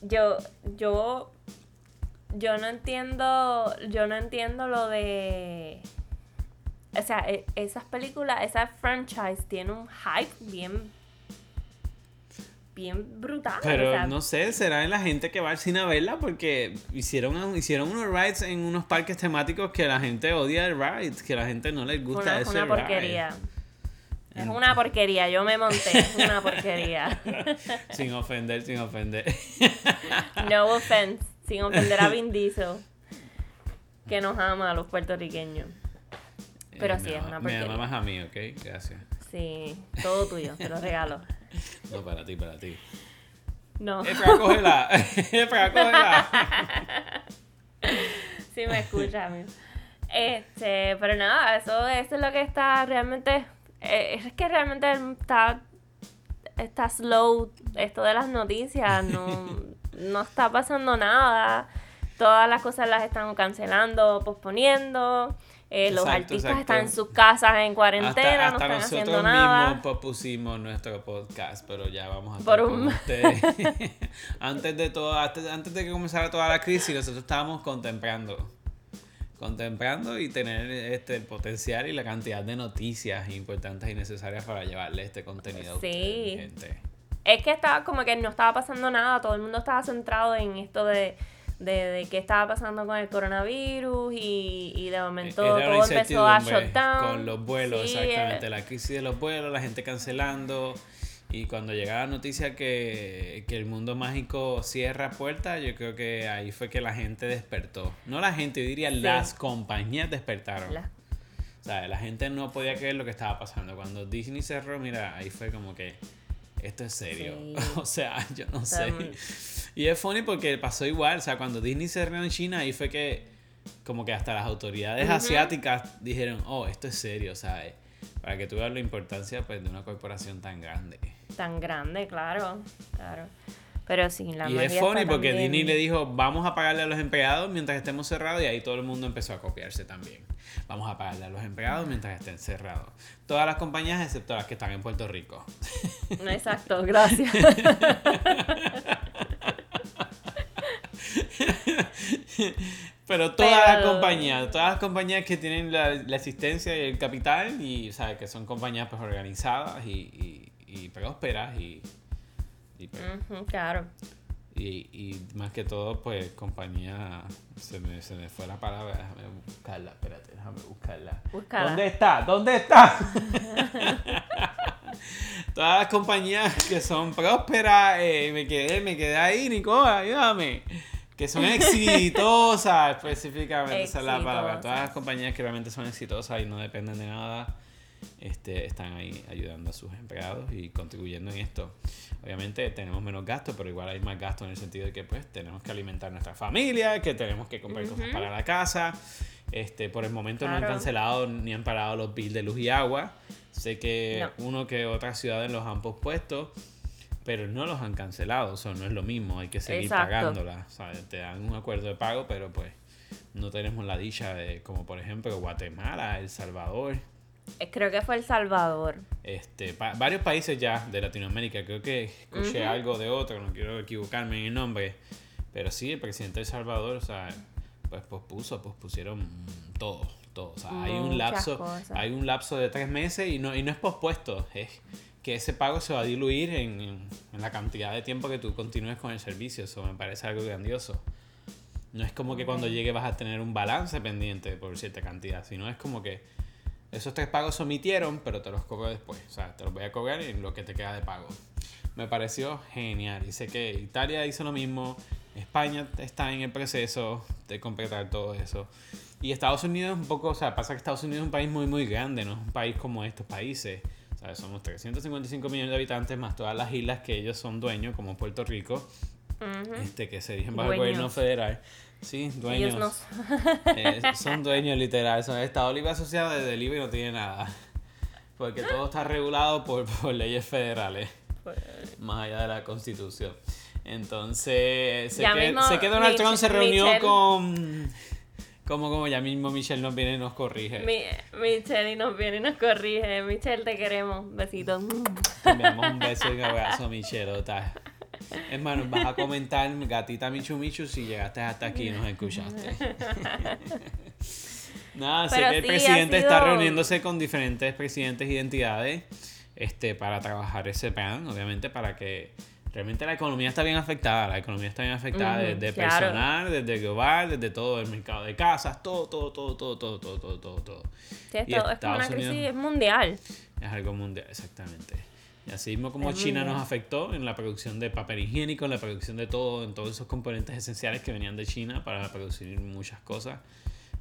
yo, yo, yo no entiendo, yo no entiendo lo de, o sea, e- esas películas, esa franchise tiene un hype bien, bien brutal. Pero o sea, no sé, será en la gente que va al cine a verla porque hicieron, hicieron unos rides en unos parques temáticos que la gente odia el ride, que la gente no les gusta una, ese una ride. porquería. Es una porquería, yo me monté, es una porquería. Sin ofender, sin ofender. No offense, sin ofender a Vin Diesel, que nos ama a los puertorriqueños. Pero Eh, sí, es ama- una Me porquería. amas a mí, ok, gracias. Sí, todo tuyo, te lo regalo. No, para ti, para ti. No. Efra, cógela. Efra, cógela. Sí me escucha, amigo. Este, pero nada, eso, eso es lo que está realmente. eh, es que realmente está, está slow esto de las noticias. No, no está pasando nada. Todas las cosas las están cancelando, posponiendo. Eh, los artistas exacto. están en sus casas en cuarentena, Hasta, no están nosotros haciendo nada. mismos pospusimos nuestro podcast, pero ya vamos a Por estar con un- ustedes. antes de todo, antes, antes de que comenzara toda la crisis, nosotros estábamos contemplando. Contemplando y tener este el potencial y la cantidad de noticias importantes y necesarias para llevarle este contenido a ustedes, gente. Es que estaba como que no estaba pasando nada, todo el mundo estaba centrado en esto de, de, de qué estaba pasando con el coronavirus y, y de momento Era todo empezó a incertidumbre shut down. Con los vuelos, Sí, exactamente. eh, La crisis de los vuelos, la gente cancelando. Y cuando llegaba la noticia que, que el mundo mágico cierra puertas, yo creo que ahí fue que la gente despertó. No la gente, yo diría Sí. las compañías despertaron. la- O sea, la gente no podía creer lo que estaba pasando. Cuando Disney cerró, mira, ahí fue como que esto es serio. Sí. o sea, yo no sé. Y es funny porque pasó igual. O sea, cuando Disney cerró en China, ahí fue que como que hasta las autoridades asiáticas dijeron, oh, esto es serio, ¿sabes? Para que tú veas la importancia pues, de una corporación tan grande. tan grande, claro, claro. Pero sí, la y es funny porque también- Disney le dijo, vamos a pagarle a los empleados mientras estemos cerrados y ahí todo el mundo empezó a copiarse también. Vamos a pagarle a los empleados mientras estén cerrados. Todas las compañías excepto las que están en Puerto Rico. No, exacto, gracias. Pero todas las compañías, todas las compañías que tienen la, la existencia y el capital y, ¿sabes? Que son compañías pues organizadas y, y, y prósperas y, y, pues, claro. y, y más que todo, pues, compañía, se me, se me fue la palabra, déjame buscarla, espérate, déjame buscarla. Búscala. ¿Dónde está? ¿Dónde está? Todas las compañías que son prósperas, eh, me quedé, me quedé ahí, Nico, ayúdame. Que son exitosas, específicamente, esa es la palabra. Todas las compañías que realmente son exitosas y no dependen de nada, este, están ahí ayudando a sus empleados y contribuyendo en esto. Obviamente tenemos menos gastos, pero igual hay más gastos en el sentido de que pues tenemos que alimentar nuestra familia, que tenemos que comprar cosas Ujú. para la casa. Este, por el momento no han Claro. cancelado ni han parado los bills de luz y agua. Sé que No. uno que otras ciudades los han pospuesto, pero no los han cancelado. Eso no es lo mismo, hay que seguir Exacto. pagándolas. ¿sabes? Te dan un acuerdo de pago, pero pues no tenemos la dicha de, como por ejemplo Guatemala, El Salvador, Eh, Creo que fue El Salvador. este, pa- varios países ya de Latinoamérica. Creo que escuché algo de otro, no quiero equivocarme en el nombre. Pero sí, el presidente de El Salvador, o sea, pues pospuso, pospusieron todo, todo. O sea, hay un lapso, cosas. hay un lapso de tres meses y no, y no es pospuesto, es que ese pago se va a diluir en, en- la cantidad de tiempo que tú continúes con el servicio. Eso me parece algo grandioso. No es como que cuando llegue vas a tener un balance pendiente por cierta cantidad, sino es como que esos tres pagos se omitieron, pero te los cobro después. O sea, te los voy a cobrar en lo que te queda de pago. Me pareció genial. Y sé que Italia hizo lo mismo. España está en el proceso de completar todo eso. Y Estados Unidos es un poco, o sea, pasa que Estados Unidos es un país muy, muy grande, no es un país como estos países. Sea, somos 355 millones de habitantes más todas las islas que ellos son dueños, como Puerto Rico, este que se dirigen bajo el gobierno federal. Sí, dueños. Ellos no. Eh, son dueños literal, son Estado Libre Asociado desde libre no tiene nada. Porque todo está regulado por, por leyes federales, más allá de la constitución. Entonces, sé, Ya que, sé que Donald Trump se reunió con... Como, como ya mismo Michelle nos viene y nos corrige. Mi, Michelle y nos viene y nos corrige. Michelle, te queremos. Besitos. Te enviamos un beso y un abrazo, Michelota. Nos vas a comentar, gatita Michu Michu, si llegaste hasta aquí y nos escuchaste. Nada, sé que el sí, presidente está reuniéndose con diferentes presidentes y entidades este, para trabajar ese plan, obviamente, para que realmente la economía está bien afectada. La economía está bien afectada Ujú, desde claro. personal, desde global, desde todo el mercado de casas, todo, todo, todo, todo, todo, todo, todo, todo. todo. Sí, Y esto es como una Unidos- crisis mundial. Es algo mundial, exactamente. Y así mismo como Es China mundial. nos afectó en la producción de papel higiénico, en la producción de todo, en todos esos componentes esenciales que venían de China para producir muchas cosas,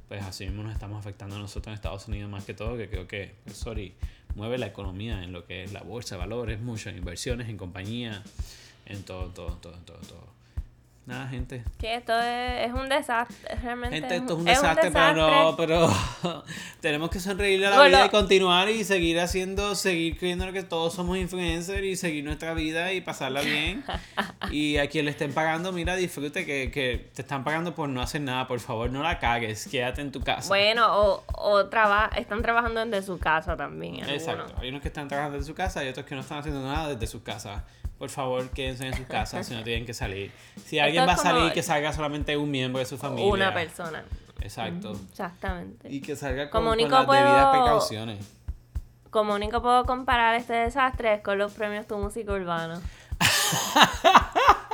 pues así mismo nos estamos afectando a nosotros en Estados Unidos más que todo, que creo que, sorry, mueve la economía en lo que es la bolsa valores, muchas inversiones en compañía, en todo, todo, todo, todo, todo. Nada, gente. Sí, esto es, es un desastre. Realmente Gente, es esto es un desastre, pero no, pero tenemos que sonreírle a la Bueno. vida y continuar y seguir haciendo, seguir creyendo que todos somos influencers y seguir nuestra vida y pasarla bien. y a quien le estén pagando, mira, disfrute que, que te están pagando por no hacer nada, por favor, no la cagues, quédate en tu casa. Bueno, o, o traba- están trabajando desde su casa también. algunos. Exacto, hay unos que están trabajando en su casa y otros que no están haciendo nada desde sus casas. Por favor, quédense en sus casas si no tienen que salir. Si alguien va a salir, que salga solamente un miembro de su familia. Una persona. Exacto. Exactamente. Y que salga con, Como con las debidas puedo- precauciones. Como único puedo comparar este desastre es con los premios Tu Música Urbana.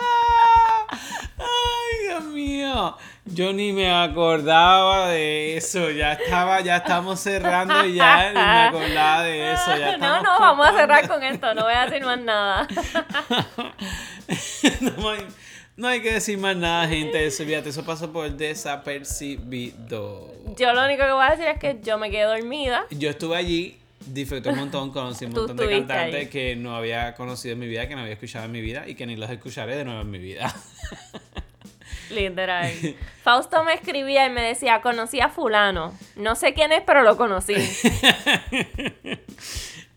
Ay, Dios mío. Yo ni me acordaba de eso. Ya estaba, ya estamos cerrando y ya ni me acordaba de eso. Ya no, no, vamos a cerrar con esto. No voy a decir más nada. no, hay, no hay que decir más nada, gente. Eso, fíjate, eso pasó por desapercibido. Yo lo único que voy a decir es que yo me quedé dormida. Yo estuve allí, disfruté un montón, conocí un montón de cantantes ahí. que no había conocido en mi vida, que no había escuchado en mi vida y que ni los escucharé de nuevo en mi vida. Literal. Fausto me escribía y me decía, conocí a fulano. No sé quién es, pero lo conocí.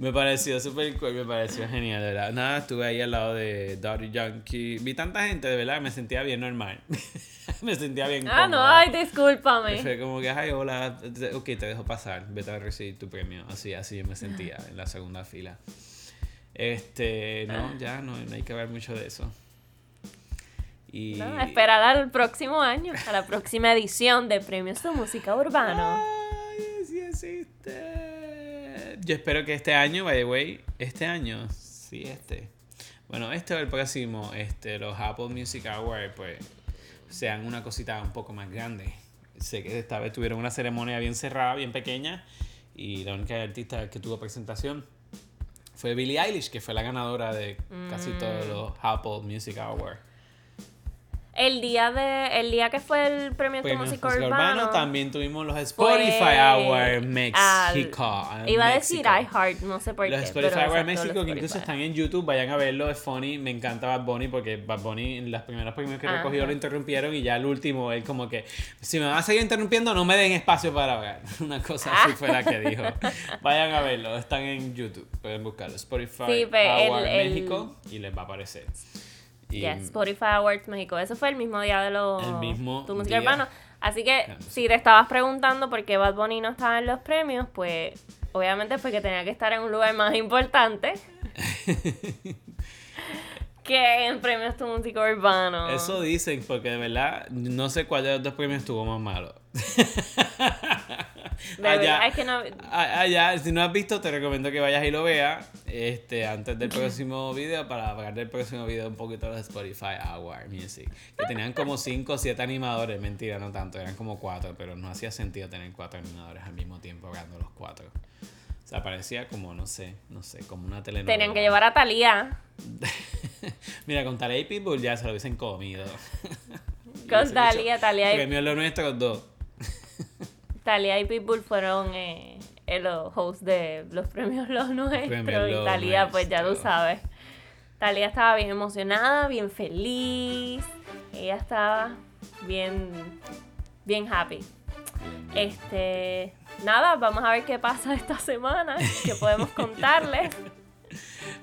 Me pareció súper cool, me pareció genial, de verdad. Nada, estuve ahí al lado de Daddy Yankee. Vi tanta gente, de verdad, me sentía bien normal. me sentía bien ah, no, ay, discúlpame. Fue como que, ay, hola, ok, te dejo pasar, vete a recibir tu premio. Así, así yo me sentía en la segunda fila. Este, no, ya, no, no hay que ver mucho de eso. Y... No, esperar al próximo año, a la próxima edición de Premios de Música Urbano. Ay, sí existe. Yo espero que este año, by the way, este año, sí, este. Bueno, este o el próximo, este, los Apple Music Awards, pues, sean una cosita un poco más grande. Sé que esta vez tuvieron una ceremonia bien cerrada, bien pequeña, y la única artista que tuvo presentación fue Billie Eilish, que fue la ganadora de casi Mm. todos los Apple Music Awards. El día de el día que fue el Premio de Premios Música Urbano, Urbano, también tuvimos los fue Spotify Awards al- México. Iba a decir México. iHeart, no sé por Los qué. Spotify pero México, los que incluso Spotify. están en YouTube, vayan a verlo, es funny, me encanta Bad Bunny porque Bad Bunny en las primeras premios que recogió lo interrumpieron y ya el último, él como que, si me van a seguir interrumpiendo, no me den espacio para hablar. Una cosa así fue la que dijo. Vayan a verlo, están en YouTube, pueden buscarlo, Spotify Sí, pero el- Awards el- México y les va a aparecer. Y Yes, Spotify Awards México. Eso fue el mismo día de los El mismo Tu Música día. Urbano. Así que si te estabas preguntando por qué Bad Bunny no estaba en los premios, pues obviamente fue que tenía que estar en un lugar más importante que en premios tu músico urbano. Eso dicen, porque de verdad no sé cuál de los dos premios estuvo más malo. De verdad, es que no- allá, si no has visto, te recomiendo que vayas y lo veas este, antes del próximo video para hablar del próximo video un poquito de los Spotify Award Music. Que tenían como 5 o 7 animadores, mentira, no tanto, eran como 4, pero no hacía sentido tener 4 animadores al mismo tiempo hablando los 4. O sea, parecía como, no sé, no sé, como una telenovela. Tenían que llevar a Thalía. Mira, con Talía y Pitbull ya se lo hubiesen comido. Con Thalía, Thalía y, Premio lo nuestro dos. Thalía y Pitbull fueron eh, los hosts de los premios Los Nuestros. Premios y Los Thalía, pues ya tú Nuestros. sabes. Thalía estaba bien emocionada, bien feliz. Ella estaba bien, bien happy. Este, nada, vamos a ver qué pasa esta semana, qué podemos contarles.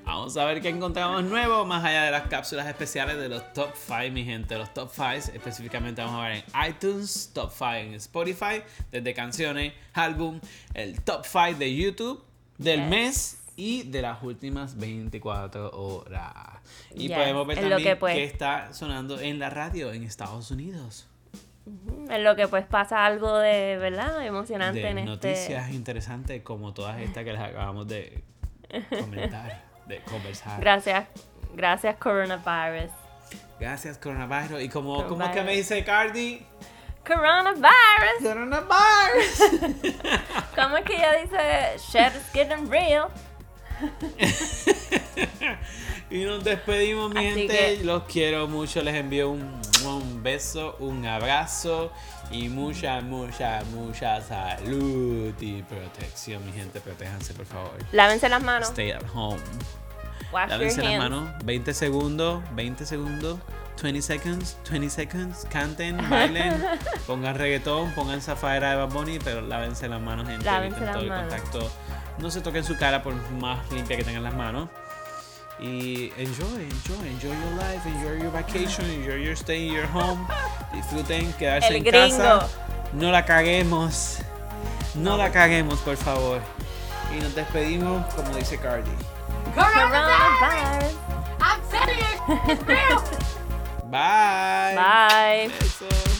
Vamos a ver qué encontramos nuevo, más allá de las cápsulas especiales de los top 5, mi gente. Los top 5, específicamente vamos a ver en iTunes, top 5 en Spotify, desde canciones, álbum, el top 5 de YouTube del Yes. mes y de las últimas 24 horas. Y Yes, podemos ver en lo también que, pues- qué está sonando en la radio en Estados Unidos. En lo que pues pasa algo de, ¿verdad? Emocionante de en noticias este. interesantes como todas estas que les acabamos de comentar, de conversar. Gracias, gracias coronavirus. Gracias, coronavirus. Y como, ¿cómo es que Coronavirus. me dice Cardi? Coronavirus. Coronavirus. ¿Cómo es que ella dice shit is getting real? y nos despedimos, mi Así gente. que- Los quiero mucho. Les envío un, un beso, un abrazo y mucha, mucha, mucha salud y protección, mi gente. Protéjanse, por favor. Lávense las manos. Stay at home. Wash Lávense las manos. 20 segundos, 20 segundos. 20 seconds, 20 seconds, canten, bailen, pongan reggaetón, pongan zafaera de Bad Bunny, pero lávense las manos, gente, Lávense eviten las todo el manos. contacto. No se toquen su cara por más limpia que tengan las manos. Y enjoy, enjoy, enjoy your life, enjoy your vacation, enjoy your stay in your home. Disfruten quedarse El en gringo. casa. No la caguemos. No la caguemos, por favor. Y nos despedimos como dice Cardi. Coronavirus. I'm telling you, it's real. Bye. Bye. Besos.